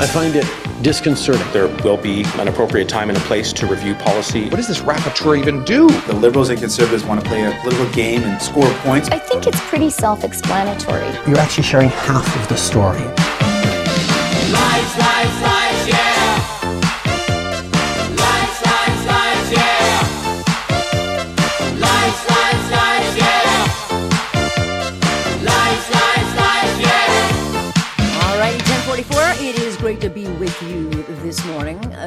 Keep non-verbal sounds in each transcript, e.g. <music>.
I find it disconcerting. There will be an appropriate time and a place to review policy. What does this rapporteur even do? The Liberals and Conservatives want to play a political game and score points. I think it's pretty self explanatory. You're actually sharing half of the story. Lies, lies, lies,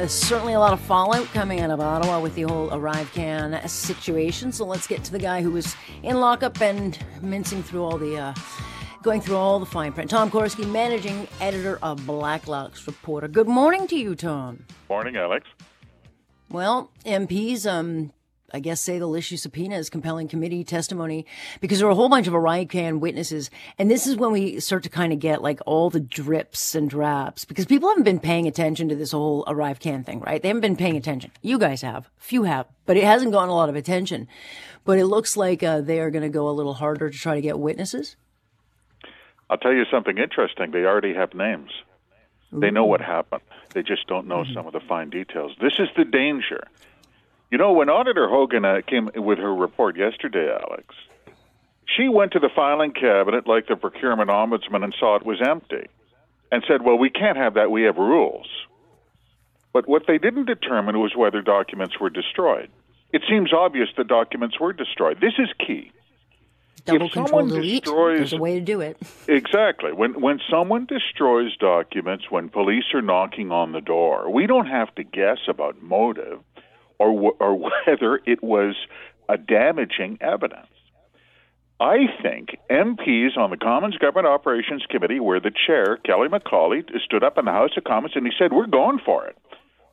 Uh, certainly a lot of fallout coming out of Ottawa with the whole ArriveCan situation. So let's get to the guy who was in lockup and mincing through all the, uh, going through all the fine print. Tom Korski, managing editor of Blacklock's Reporter. Good morning to you, Tom. Morning, Alex. Well, MPs, um, I guess, say they'll issue subpoenas, compelling committee testimony, because there are a whole bunch of ArriveCan witnesses. And this is when we start to kind of get like all the drips and drabs, because people haven't been paying attention to this whole ArriveCan thing, right? They haven't been paying attention. You guys have. Few have, but it hasn't gotten a lot of attention. But it looks like uh, they are going to go a little harder to try to get witnesses. I'll tell you something interesting. They already have names. They know what happened. They just don't know some of the fine details. This is the danger. You know, when Auditor Hogan uh, came with her report yesterday, Alex, she went to the filing cabinet like the procurement ombudsman and saw it was empty and said, well, we can't have that. We have rules. But what they didn't determine was whether documents were destroyed. It seems obvious the documents were destroyed. This is key. Double If control delete. There's a way to do it. <laughs> Exactly. When when someone destroys documents, when police are knocking on the door, we don't have to guess about motive or or <laughs> whether it was a damaging evidence. I think MPs on the Commons Government Operations Committee, where the chair Kelly McCauley stood up in the House of Commons and he said, "We're going for it.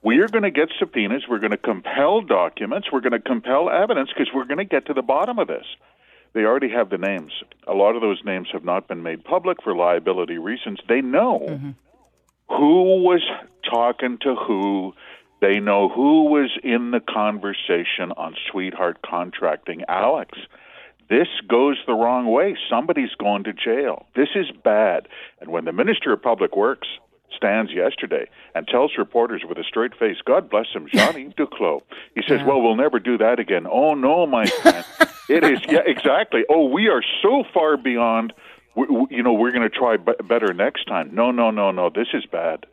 We are going to get subpoenas. We're going to compel documents. We're going to compel evidence because we're going to get to the bottom of this." They already have the names. A lot of those names have not been made public for liability reasons. They know mm-hmm. who was talking to who. They know who was in the conversation on sweetheart contracting Alex. This goes the wrong way. Somebody's going to jail. This is bad. And when the Minister of Public Works stands yesterday and tells reporters with a straight face, God bless him, Jean-Yves <laughs> Duclos, he says, well, we'll never do that again. Oh, no, my friend. it is, <laughs> yeah, exactly. Oh, we are so far beyond, you know, we're going to try better next time. No, no, no, no. This is bad.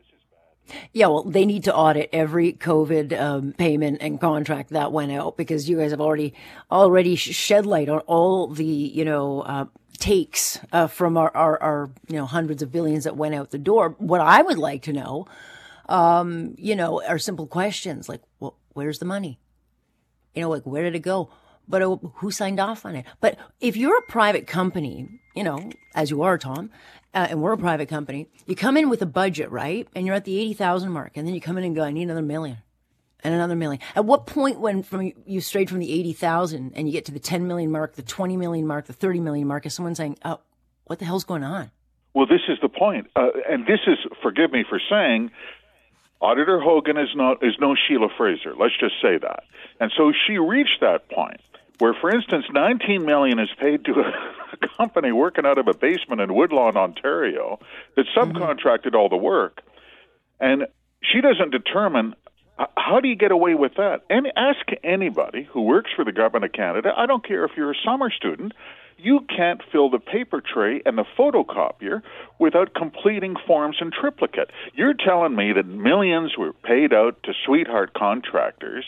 Yeah, well, they need to audit every COVID um, payment and contract that went out because you guys have already already shed light on all the you know uh, takes uh, from our, our our you know hundreds of billions that went out the door. What I would like to know, um, you know, are simple questions like, well, where's the money? You know, like where did it go? But uh, who signed off on it? But if you're a private company, you know, as you are, Tom, uh, and we're a private company, you come in with a budget, right? And you're at the 80,000 mark, and then you come in and go, I need another million and another million. At what point when from you strayed from the 80,000 and you get to the 10 million mark, the 20 million mark, the 30 million mark, is someone saying, oh, what the hell's going on? Well, this is the point, uh, and this is forgive me for saying, Auditor Hogan is not is no Sheila Fraser. Let's just say that, and so she reached that point where, for instance, 19 million is paid to <laughs> a company working out of a basement in Woodlawn, Ontario, that mm-hmm. subcontracted all the work, and she doesn't determine how do you get away with that? And ask anybody who works for the government of Canada. I don't care if you're a summer student. You can't fill the paper tray and the photocopier without completing forms in triplicate. You're telling me that millions were paid out to sweetheart contractors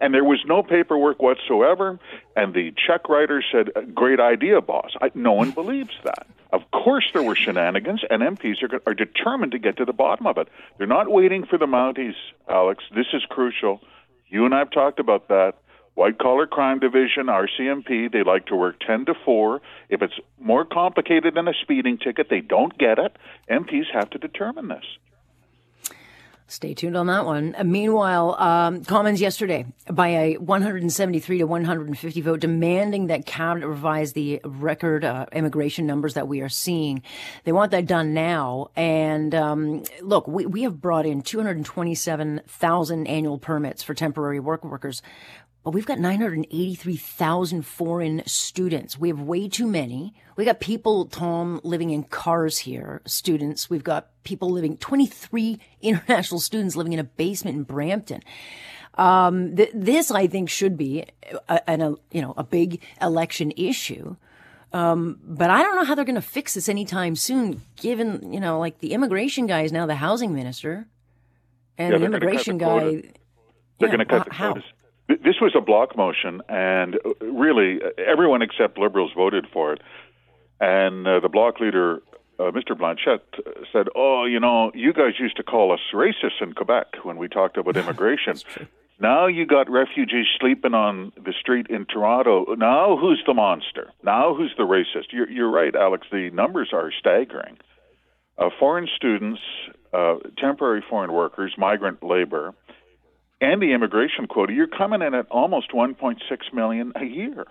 and there was no paperwork whatsoever, and the check writer said, uh, "Great idea, boss." I, no one believes that. Of course, there were shenanigans, and MPs are, are determined to get to the bottom of it. They're not waiting for the Mounties, Alex. This is crucial. You and I have talked about that. White collar crime division, RCMP, they like to work 10 to 4. If it's more complicated than a speeding ticket, they don't get it. MPs have to determine this. Stay tuned on that one. Uh, meanwhile, um, Commons yesterday by a 173 to 150 vote demanding that cabinet revise the record uh, immigration numbers that we are seeing. They want that done now. And um, look, we, we have brought in 227,000 annual permits for temporary work workers. But we've got 983,000 foreign students. We have way too many. We got people, Tom, living in cars here, students. We've got people living, 23 <laughs> international students living in a basement in Brampton. Um, th- this, I think, should be a, an, a, you know, a big election issue. Um, but I don't know how they're going to fix this anytime soon, given, you know, like the immigration guy is now the housing minister. And Yeah, the they're gonna cut immigration guy. They're going to cut the quotas. Th- This was a Bloc motion, and uh, really, everyone except Liberals voted for it. And uh, the Bloc leader, uh, Mr. Blanchet, uh, said, "Oh, you know, you guys used to call us racists in Quebec when we talked about <laughs> immigration. now you got refugees sleeping on the street in Toronto. Now who's the monster? Now who's the racist? You're, you're right, Alex. The numbers are staggering. Uh, foreign students, uh, temporary foreign workers, migrant labor." And the immigration quota, you're coming in at almost 1.6 million a year.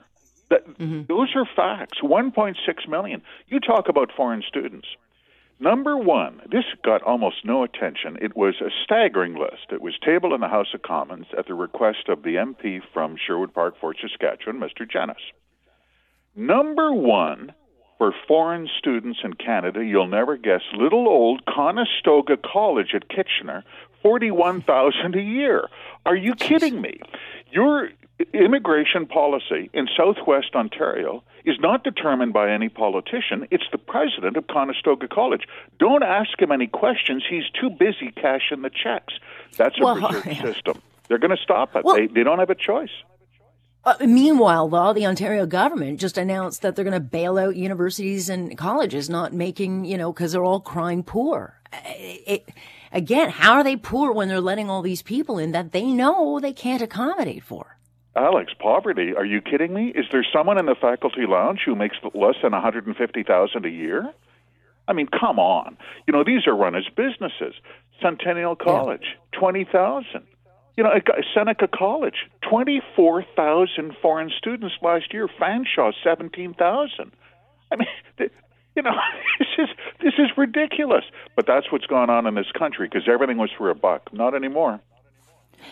That, mm-hmm. Those are facts. 1.6 million. You talk about foreign students. Number one, this got almost no attention. It was a staggering list. It was tabled in the House of Commons at the request of the MP from Sherwood Park, Fort Saskatchewan, Mr. Genuis. Number one for foreign students in Canada, you'll never guess, little old Conestoga College at Kitchener, forty-one thousand a year. Are you kidding me? Your immigration policy in Southwest Ontario is not determined by any politician. It's the president of Conestoga College. Don't ask him any questions. He's too busy cashing the checks. That's a Well, <laughs> yeah. system. They're going to stop it. Well- they, they don't have a choice. Uh, meanwhile, though, the Ontario government just announced that they're going to bail out universities and colleges, not making, you know, because they're all crying poor. Uh, It, again, how are they poor when they're letting all these people in that they know they can't accommodate for? Alex, poverty? Are you kidding me? Is there someone in the faculty lounge who makes less than 150,000 a year? I mean, come on. You know, these are run as businesses. Centennial College, 20,000. You know, Seneca College, 24,000 foreign students last year. Fanshawe, 17,000. I mean, <laughs> <laughs> you know, this is this is ridiculous. But that's what's gone on in this country because everything was for a buck. Not anymore.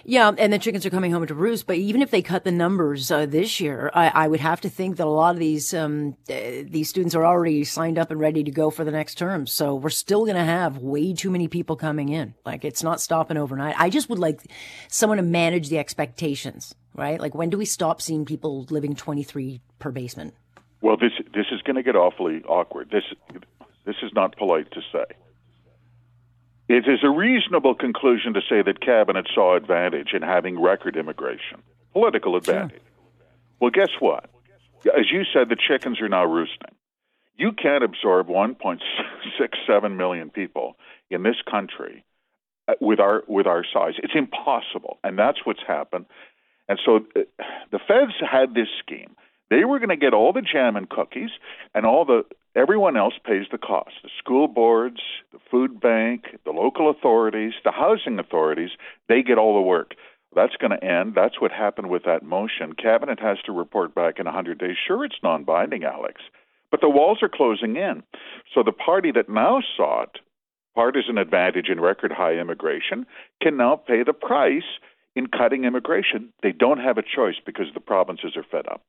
Yeah, and the chickens are coming home to roost. But even if they cut the numbers uh, this year, I, I would have to think that a lot of these um, uh, these students are already signed up and ready to go for the next term. So we're still going to have way too many people coming in. Like it's not stopping overnight. I just would like someone to manage the expectations, right? Like when do we stop seeing people living twenty three per basement? Well, this this is going to get awfully awkward. This this is not polite to say. It is a reasonable conclusion to say that cabinet saw advantage in having record immigration, political advantage. Well, guess what? As you said, the chickens are now roosting. You can't absorb 1.67 million people in this country uh, with our with our size. It's impossible, and that's what's happened. And so uh, the feds had this scheme. They were going to get all the jam and cookies, and all the everyone else pays the cost. The school boards, the food bank, the local authorities, the housing authorities, they get all the work. That's going to end. That's what happened with that motion. Cabinet has to report back in 100 days. Sure, it's non binding, Alex, but the walls are closing in. So the party that now sought partisan advantage in record high immigration can now pay the price in cutting immigration. They don't have a choice because the provinces are fed up.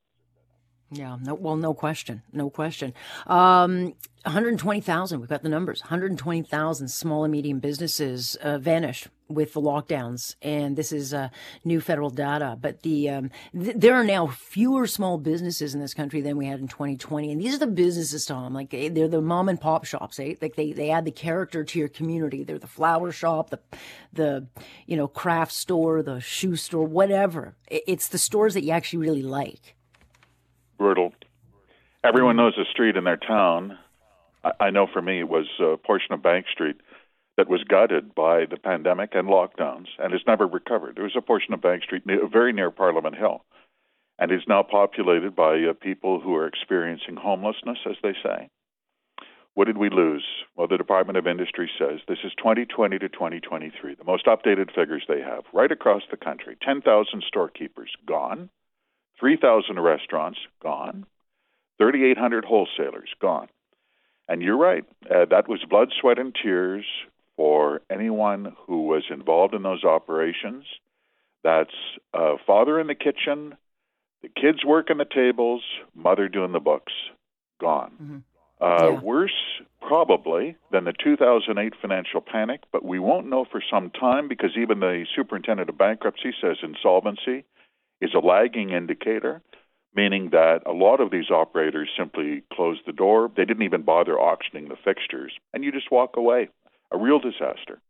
Yeah, no, well, no question, no question. Um, 120,000, we've got the numbers. 120,000 small and medium businesses uh, vanished with the lockdowns, and this is uh, new federal data. But the um, th- there are now fewer small businesses in this country than we had in 2020, and these are the businesses, Tom. Like eh, they're the mom and pop shops. Eh? Like they they add the character to your community. They're the flower shop, the the you know craft store, the shoe store, whatever. It's the stores that you actually really like. Brutal. Everyone knows a street in their town. I, I know for me, it was a portion of Bank Street that was gutted by the pandemic and lockdowns and has never recovered. There was a portion of Bank Street near, very near Parliament Hill and is now populated by uh, people who are experiencing homelessness, as they say. What did we lose? Well, the Department of Industry says this is 2020 to 2023, the most updated figures they have right across the country. 10,000 storekeepers gone, 3,000 restaurants gone, 3,800 wholesalers gone. And you're right, uh, that was blood, sweat, and tears for anyone who was involved in those operations. That's uh, father in the kitchen, the kids working the tables, mother doing the books. Gone. Uh, Yeah. Worse, probably, than the 2008 financial panic, but we won't know for some time because even the superintendent of bankruptcy says insolvency is a lagging indicator, meaning that a lot of these operators simply closed the door. They didn't even bother auctioning the fixtures, and you just walk away. A real disaster.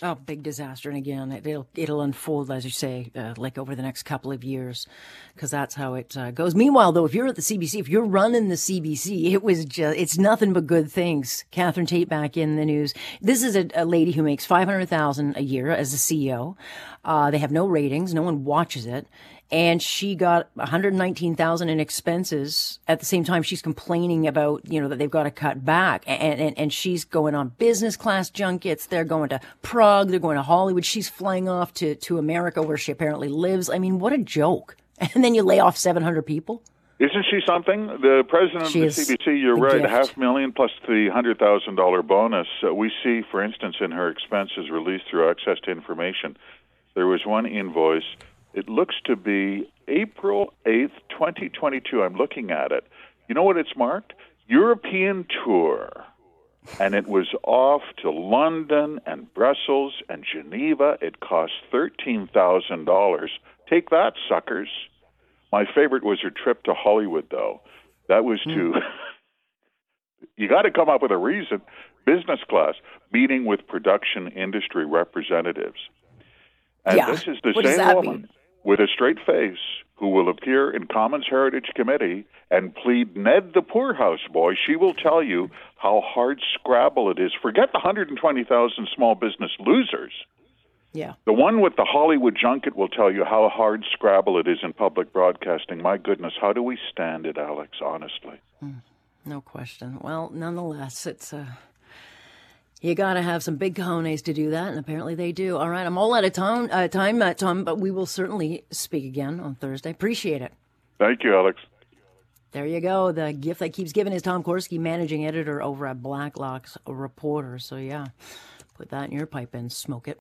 Oh, big disaster! And again, it, it'll it'll unfold as you say, uh, like over the next couple of years, because that's how it uh, goes. Meanwhile, though, if you're at the CBC, if you're running the CBC, it was just it's nothing but good things. Catherine Tait back in the news. This is a, a lady who makes five hundred thousand a year as a CEO. Uh, they have no ratings, no one watches it, and she got one hundred nineteen thousand in expenses. At the same time, she's complaining about you know that they've got to cut back, and and, and she's going on business class junkets. They're going to Prague. They're going to Hollywood. She's flying off to to America where she apparently lives. I mean, what a joke! <laughs> And then you lay off seven hundred people. Isn't she something? The president She of the CBC, you're right, gift. half million plus the hundred thousand dollar bonus. Uh, we see, for instance, in her expenses released through access to information, there was one invoice. It looks to be April eighth, twenty twenty two. I'm looking at it. You know what it's marked? European tour. And it was off to London and Brussels and Geneva. It cost thirteen thousand dollars. Take that, suckers. My favorite was her trip to Hollywood, though. That was to. Hmm. <laughs> you got to come up with a reason. Business class, meeting with production industry representatives. And Yeah. this is the What same woman mean? With a straight face who will appear in Commons Heritage Committee and plead Ned the Poorhouse Boy. She will tell you how hard Scrabble it is. Forget the 120,000 small business losers. Yeah. The one with the Hollywood junket will tell you how hard Scrabble it is in public broadcasting. My goodness, how do we stand it, Alex, honestly? No question. Well, nonetheless, it's uh, you got to have some big cojones to do that, and apparently they do. All right, I'm all out of time, uh, time, uh, Tom, but we will certainly speak again on Thursday. Appreciate it. Thank you, Alex. There you go. The gift that keeps giving is Tom Korski, managing editor over at Blacklock's Reporter. So yeah, put that in your pipe and smoke it.